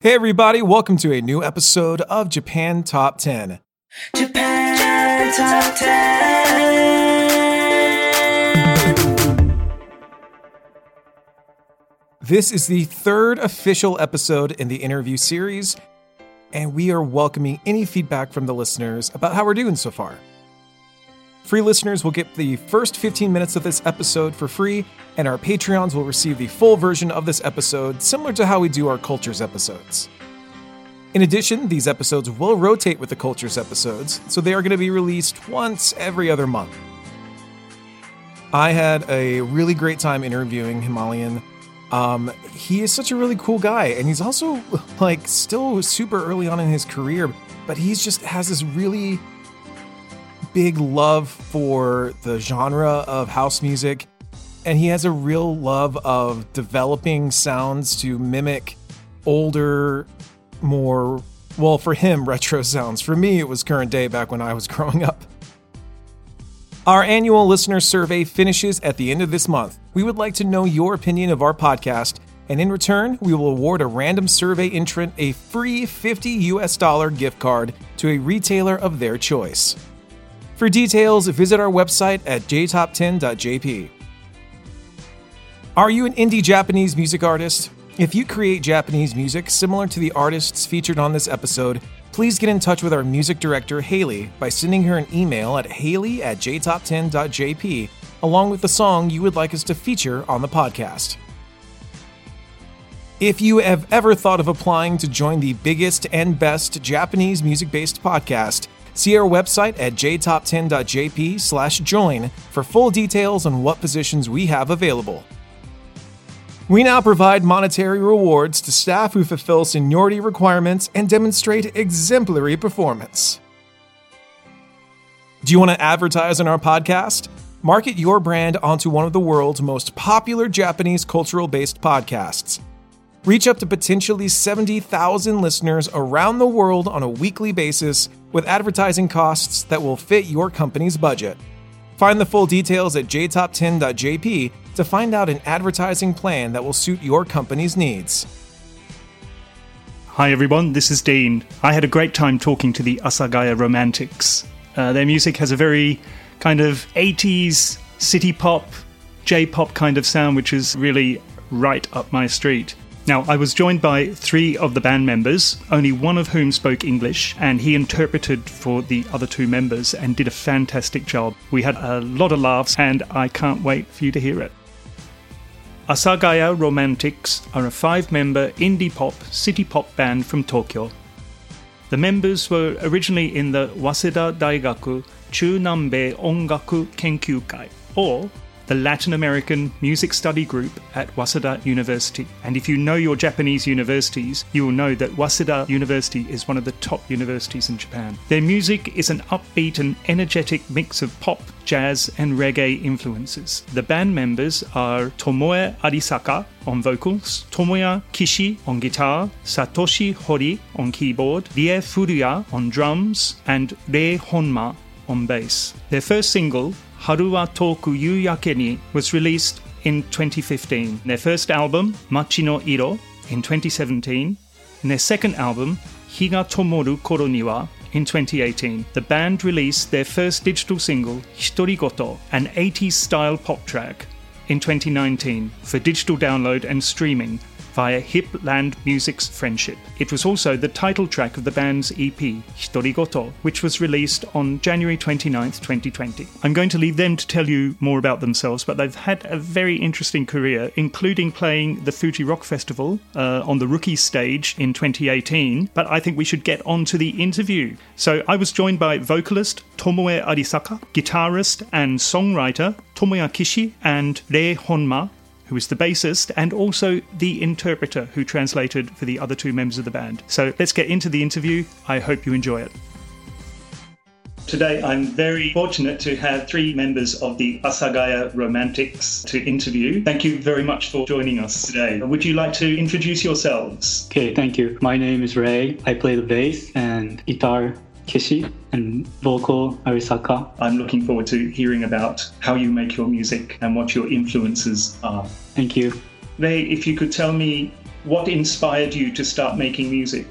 Hey, everybody, welcome to a new episode of Japan Top 10. Japan Top 10. This is the third official episode in the interview series, and we are welcoming any feedback from the listeners about how we're doing so far. Free listeners will get the first 15 minutes of this episode for free, and our Patreons will receive the full version of this episode, similar to how we do our Cultures episodes. In addition, these episodes will rotate with the Cultures episodes, so they are going to be released once every other month. I had a really great time interviewing Himalayan. Um, he is such a really cool guy, and he's also like still super early on in his career, but he's just has this really big love for the genre of house music, and he has a real love of developing sounds to mimic older, more, well, for him, retro sounds. For me, it was current day back when I was growing up. Our annual listener survey finishes at the end of this month. We would like to know your opinion of our podcast, and in return, we will award a random survey entrant a free 50 US dollar gift card to a retailer of their choice. For details, visit our website at jtop10.jp. Are you an indie Japanese music artist? If you create Japanese music similar to the artists featured on this episode, please get in touch with our music director, Haley, by sending her an email at haley at jtop10.jp along with the song you would like us to feature on the podcast. If you have ever thought of applying to join the biggest and best Japanese music based podcast, See our website at jtop10.jp slash join for full details on what positions we have available. We now provide monetary rewards to staff who fulfill seniority requirements and demonstrate exemplary performance. Do you want to advertise on our podcast? Market your brand onto one of the world's most popular Japanese cultural based podcasts. Reach up to potentially 70,000 listeners around the world on a weekly basis with advertising costs that will fit your company's budget. Find the full details at jtop10.jp to find out an advertising plan that will suit your company's needs. Hi everyone, this is Dean. I had a great time talking to the Asagaya Romantics. Uh, their music has a very kind of 80s city pop, J pop kind of sound, which is really right up my street. Now, I was joined by three of the band members, only one of whom spoke English, and he interpreted for the other two members and did a fantastic job. We had a lot of laughs, and I can't wait for you to hear it. Asagaya Romantics are a five member indie pop, city pop band from Tokyo. The members were originally in the Waseda Daigaku Chunanbei Ongaku Kenkyukai, or the Latin American Music Study Group at Waseda University. And if you know your Japanese universities, you will know that Waseda University is one of the top universities in Japan. Their music is an upbeat and energetic mix of pop, jazz, and reggae influences. The band members are Tomoe Arisaka on vocals, Tomoya Kishi on guitar, Satoshi Hori on keyboard, Rie Furuya on drums, and Rei Honma on bass. Their first single, Haru wa Toku Yuyake ni, was released in 2015. Their first album, Machi no Iro, in 2017. And their second album, Higa Tomoru Koro ni wa, in 2018. The band released their first digital single, Hitorigoto, an 80s style pop track, in 2019 for digital download and streaming via Hipland Music's Friendship. It was also the title track of the band's EP, Hitorigoto, which was released on January 29, 2020. I'm going to leave them to tell you more about themselves, but they've had a very interesting career, including playing the Fuji Rock Festival uh, on the rookie stage in 2018. But I think we should get on to the interview. So I was joined by vocalist Tomoe Arisaka, guitarist and songwriter Tomoya Kishi, and Rei Honma, who is the bassist and also the interpreter who translated for the other two members of the band. So let's get into the interview. I hope you enjoy it. Today, I'm very fortunate to have three members of the Asagaya Romantics to interview. Thank you very much for joining us today. Would you like to introduce yourselves? Okay, thank you. My name is Rei. I play the bass and guitar Kishi and vocal Arisaka. I'm looking forward to hearing about how you make your music and what your influences are. Thank you. Rei, if you could tell me what inspired you to start making music?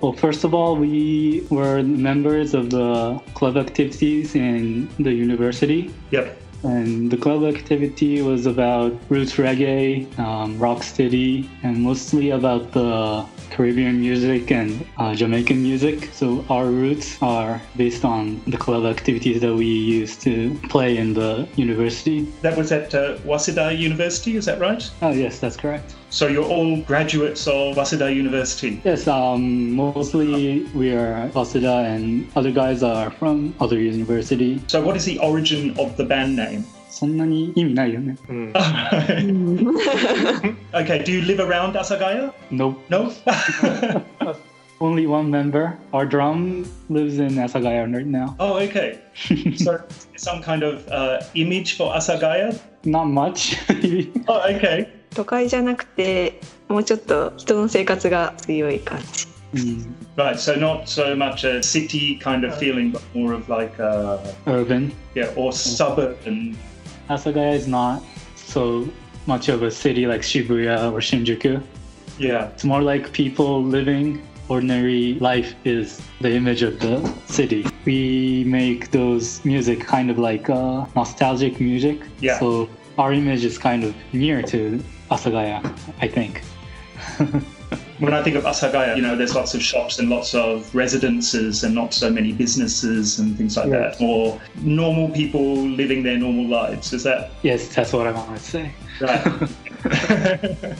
Well, first of all, we were members of the club activities in the university. Yep. And the club activity was about roots reggae, um, rock steady, and mostly about the Caribbean music and uh, Jamaican music. So our roots are based on the club activities that we used to play in the university. That was at uh, Waseda University, is that right? Oh, yes, that's correct. So you're all graduates of Waseda University? Yes, um, mostly we are Waseda and other guys are from other university. So what is the origin of the band name? そんなに意味ないよね。okay, do you live around Asagaya? Nope. No? Only one member. Our drum lives in Asagaya right now. oh, okay. so some kind of uh, image for Asagaya? Not much. Oh, okay. 都会じゃなくてもうちょっと人の生活が強い感じ Mm, Right, so not so much a city kind of feeling, but more of like a, Urban. yeah, or suburban. Asagaya is not so much of a city like Shibuya or Shinjuku. Yeah. It's more like people living ordinary life is the image of the city. We make those music kind of like uh, nostalgic music. Yeah. So our image is kind of near to Asagaya, I think. When I think of Asagaya, you know, there's lots of shops and lots of residences and not so many businesses and things like Yes. that. Or normal people living their normal lives. Is that yes, that's what I want to say. right?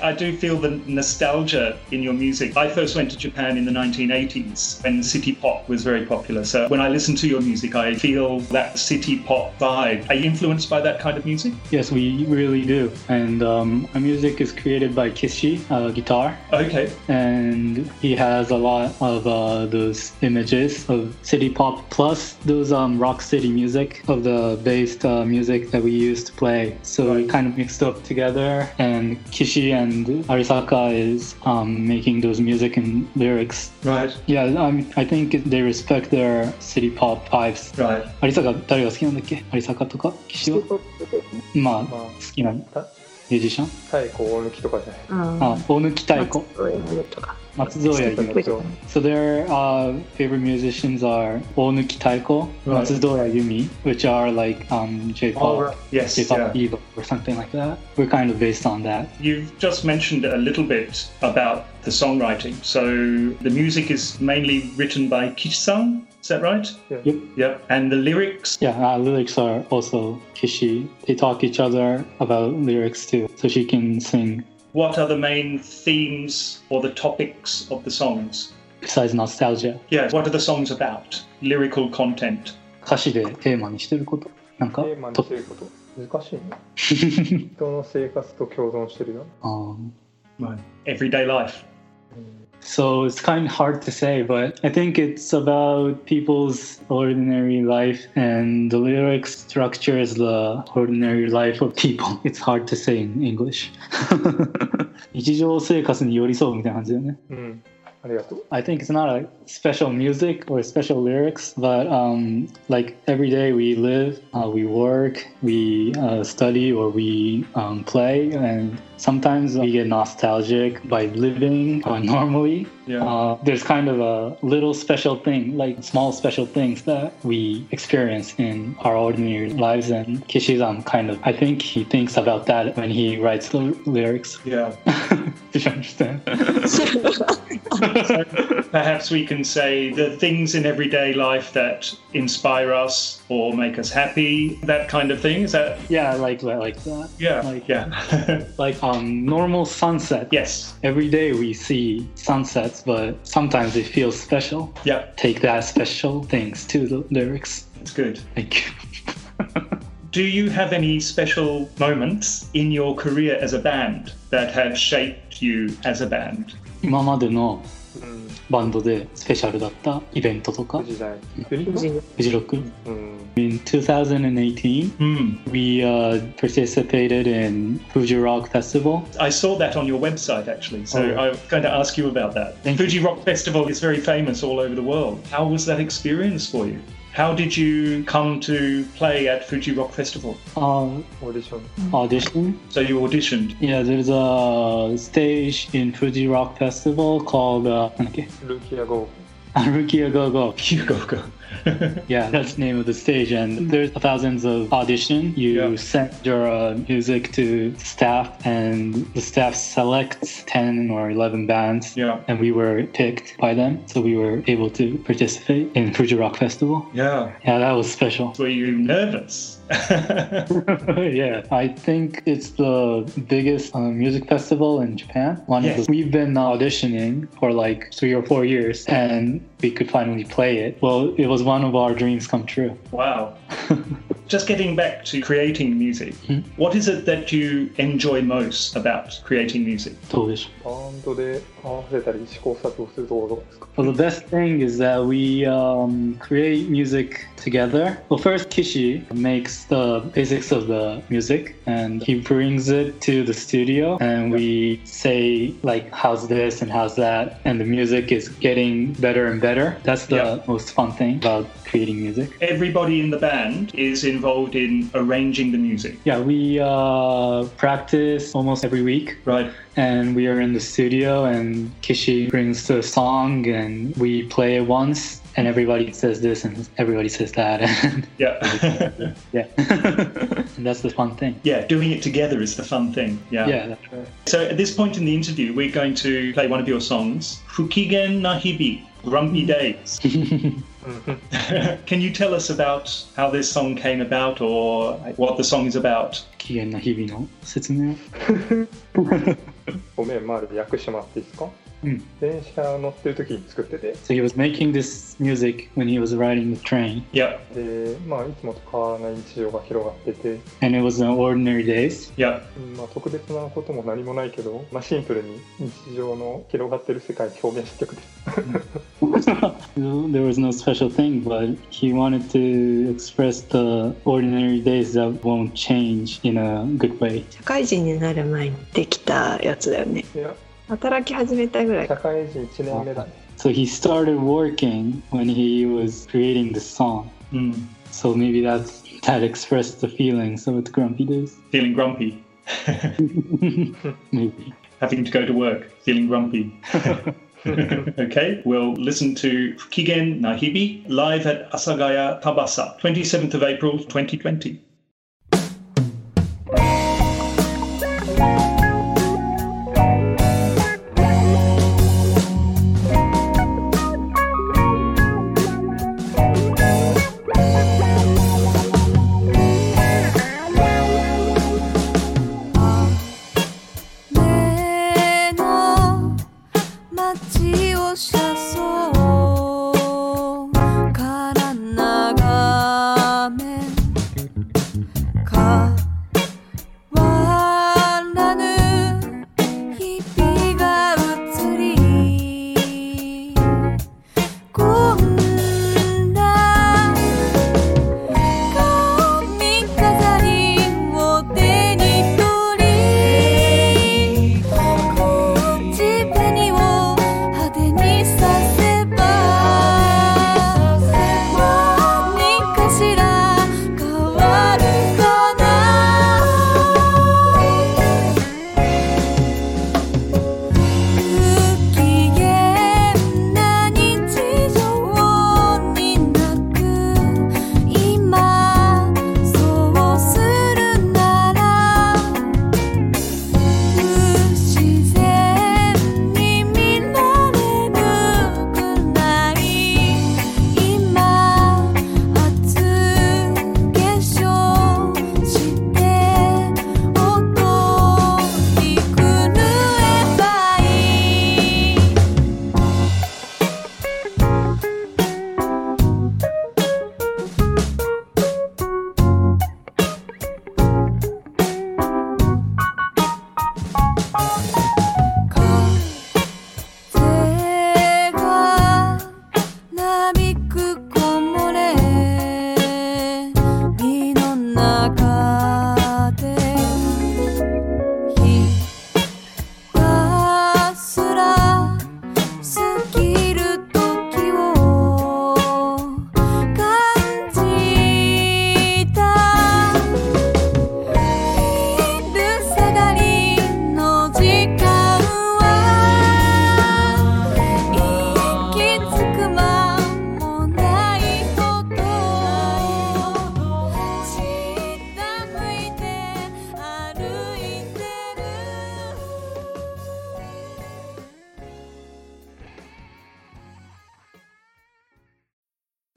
I do feel the nostalgia in your music. I first went to Japan in the 1980s when city pop was very popular. So when I listen to your music, I feel that city pop vibe. Are you influenced by that kind of music? Yes, we really do. And um, our music is created by Kishi, uh, guitar. Okay. and he has a lot of uh, those images of city pop plus those um, rock city music of the based uh, music that we used to play so we kind of mixed up together and kishi and arisaka is um, making those music and lyrics Right. yeah um, i think they respect their city pop vibes Right. アリサカ誰が好きなんだっけアリサカとか岸はまあ好きなミュージシャン太鼓大抜きとかじゃないうんあ大貫太鼓とか Matsutoya Yumi. So their uh, favorite musicians are Onuki Taiko, Right. Matsutoya Yumi, which are like um, J-pop, Oh, right. Yes, J-pop yeah. Evo or something like that. We're kind of based on that. You've just mentioned a little bit about the songwriting. So the music is mainly written by Kishi-san, is that right? Yep. Yep. And the lyrics, Yeah, uh, lyrics are also Kishi. They talk each other about lyrics too, so she can sing what are the main themes or the topics of the songs? Besides nostalgia. Yeah, what are the songs about? Lyrical content. 歌詞でテーマにしてること。なんかテーマにしてること。難しいね。人の生活と共存してるよ。ああ。Everyday life. Mm. So it's kind of hard to say, but I think it's about people's ordinary life, and the lyrics structures the ordinary life of people. It's hard to say in English. 日常生活に寄り添うみたいな感じだよね。うんありがとう I think it's not a special music or special lyrics, but um, like every day we live, uh, we work, we uh, study, or we um, play, and sometimes we get nostalgic by living uh, normally. Yeah. Uh, there's kind of a little special thing, like small special things that we experience in our ordinary lives, and Kishi-san kind of, I think he thinks about that when he writes the lyrics. Yeah. Did you understand? Perhaps we can say the things in everyday life that inspire us or make us happy, that kind of thing. Is that? yeah, like like that. Yeah. Like- yeah. like um normal sunset yes. every day we see sunsets but sometimes it feels special Yeah. take that special things to the lyrics It's good. thank you Do you have any special moments in your career as a band that have shaped you as a band? 今までのうんバンドでスペシャルだったイベントとか時代フリー富士のフジロックうん In 2018 Hmm. we uh, participated in Fuji Rock Festival I saw that on your website actually, so Oh. I was going to ask you about that. Thank you. Fuji Rock Festival is very famous all over the world. How was that experience for you? How did you come to play at Fuji Rock Festival? Um, audition. Audition. So you auditioned. Yeah, there's a stage in Fuji Rock Festival called uh, Rookie A Go-Go. Rookie A Go-Go. yeah, that's the name of the stage. And there's thousands of audition. You yeah. send your uh, music to staff, and the staff selects 10 or 11 bands. Yeah. And we were picked by them. So we were able to participate in Fuji Rock Festival. Yeah. Yeah, that was special. Were you nervous? yeah, I think it's the biggest uh, music festival in Japan. One Yes. of the, we've been auditioning for like three or four years, and we could finally play it. Well, it was one of our dreams come true. wow. Just getting back to creating music, what is it that you enjoy most about creating music? どうでしょうバンドで合わせたり試行錯誤するところどうですか Well, the best thing is that we um, create music together. Well, first, Kishi makes the basics of the music and he brings it to the studio, and we say, like, how's this and how's that, and the music is getting better and better. That's the Yeah. most fun thing about creating music. Everybody in the band is involved in arranging the music, Yeah, we uh, practice almost every week. right? and we are in the studio and Kishi brings the song and we play it once and everybody says this and everybody says that and Yeah. yeah and that's the fun thing yeah, doing it together is the fun thing. Yeah. yeah that's right So at this point in the interview, we're going to play one of your songs, Fukigen na Hibi, Grumpy Days. Can you tell us about how this song came about or what the song is about? 機嫌な日々の説明ごめん、周りで訳してもらっていいですかうん 電車乗ってる時に作ってて So he was making this music when he was riding the train Yeah, で、まあ、いつもと変わらない日常が広がってて、and it was an ordinary days yeah, うんまあ、特別なことも何もないけど、まあ、シンプルに日常の広がってる世界を表現した曲です。there was no special thing but he wanted to express the ordinary days that won't change in a good way 社会人になる前にできたやつだよねいや、働き始めたぐらい社会人1年目だね。 So he started working when he was creating the song. Mm. So maybe that's that expressed the feelings of the grumpy days. feeling grumpy, maybe. having to go to work, feeling grumpy. okay, we'll listen to Kigen Nahibi live at Asagaya Tabasa, 27th of April 2020.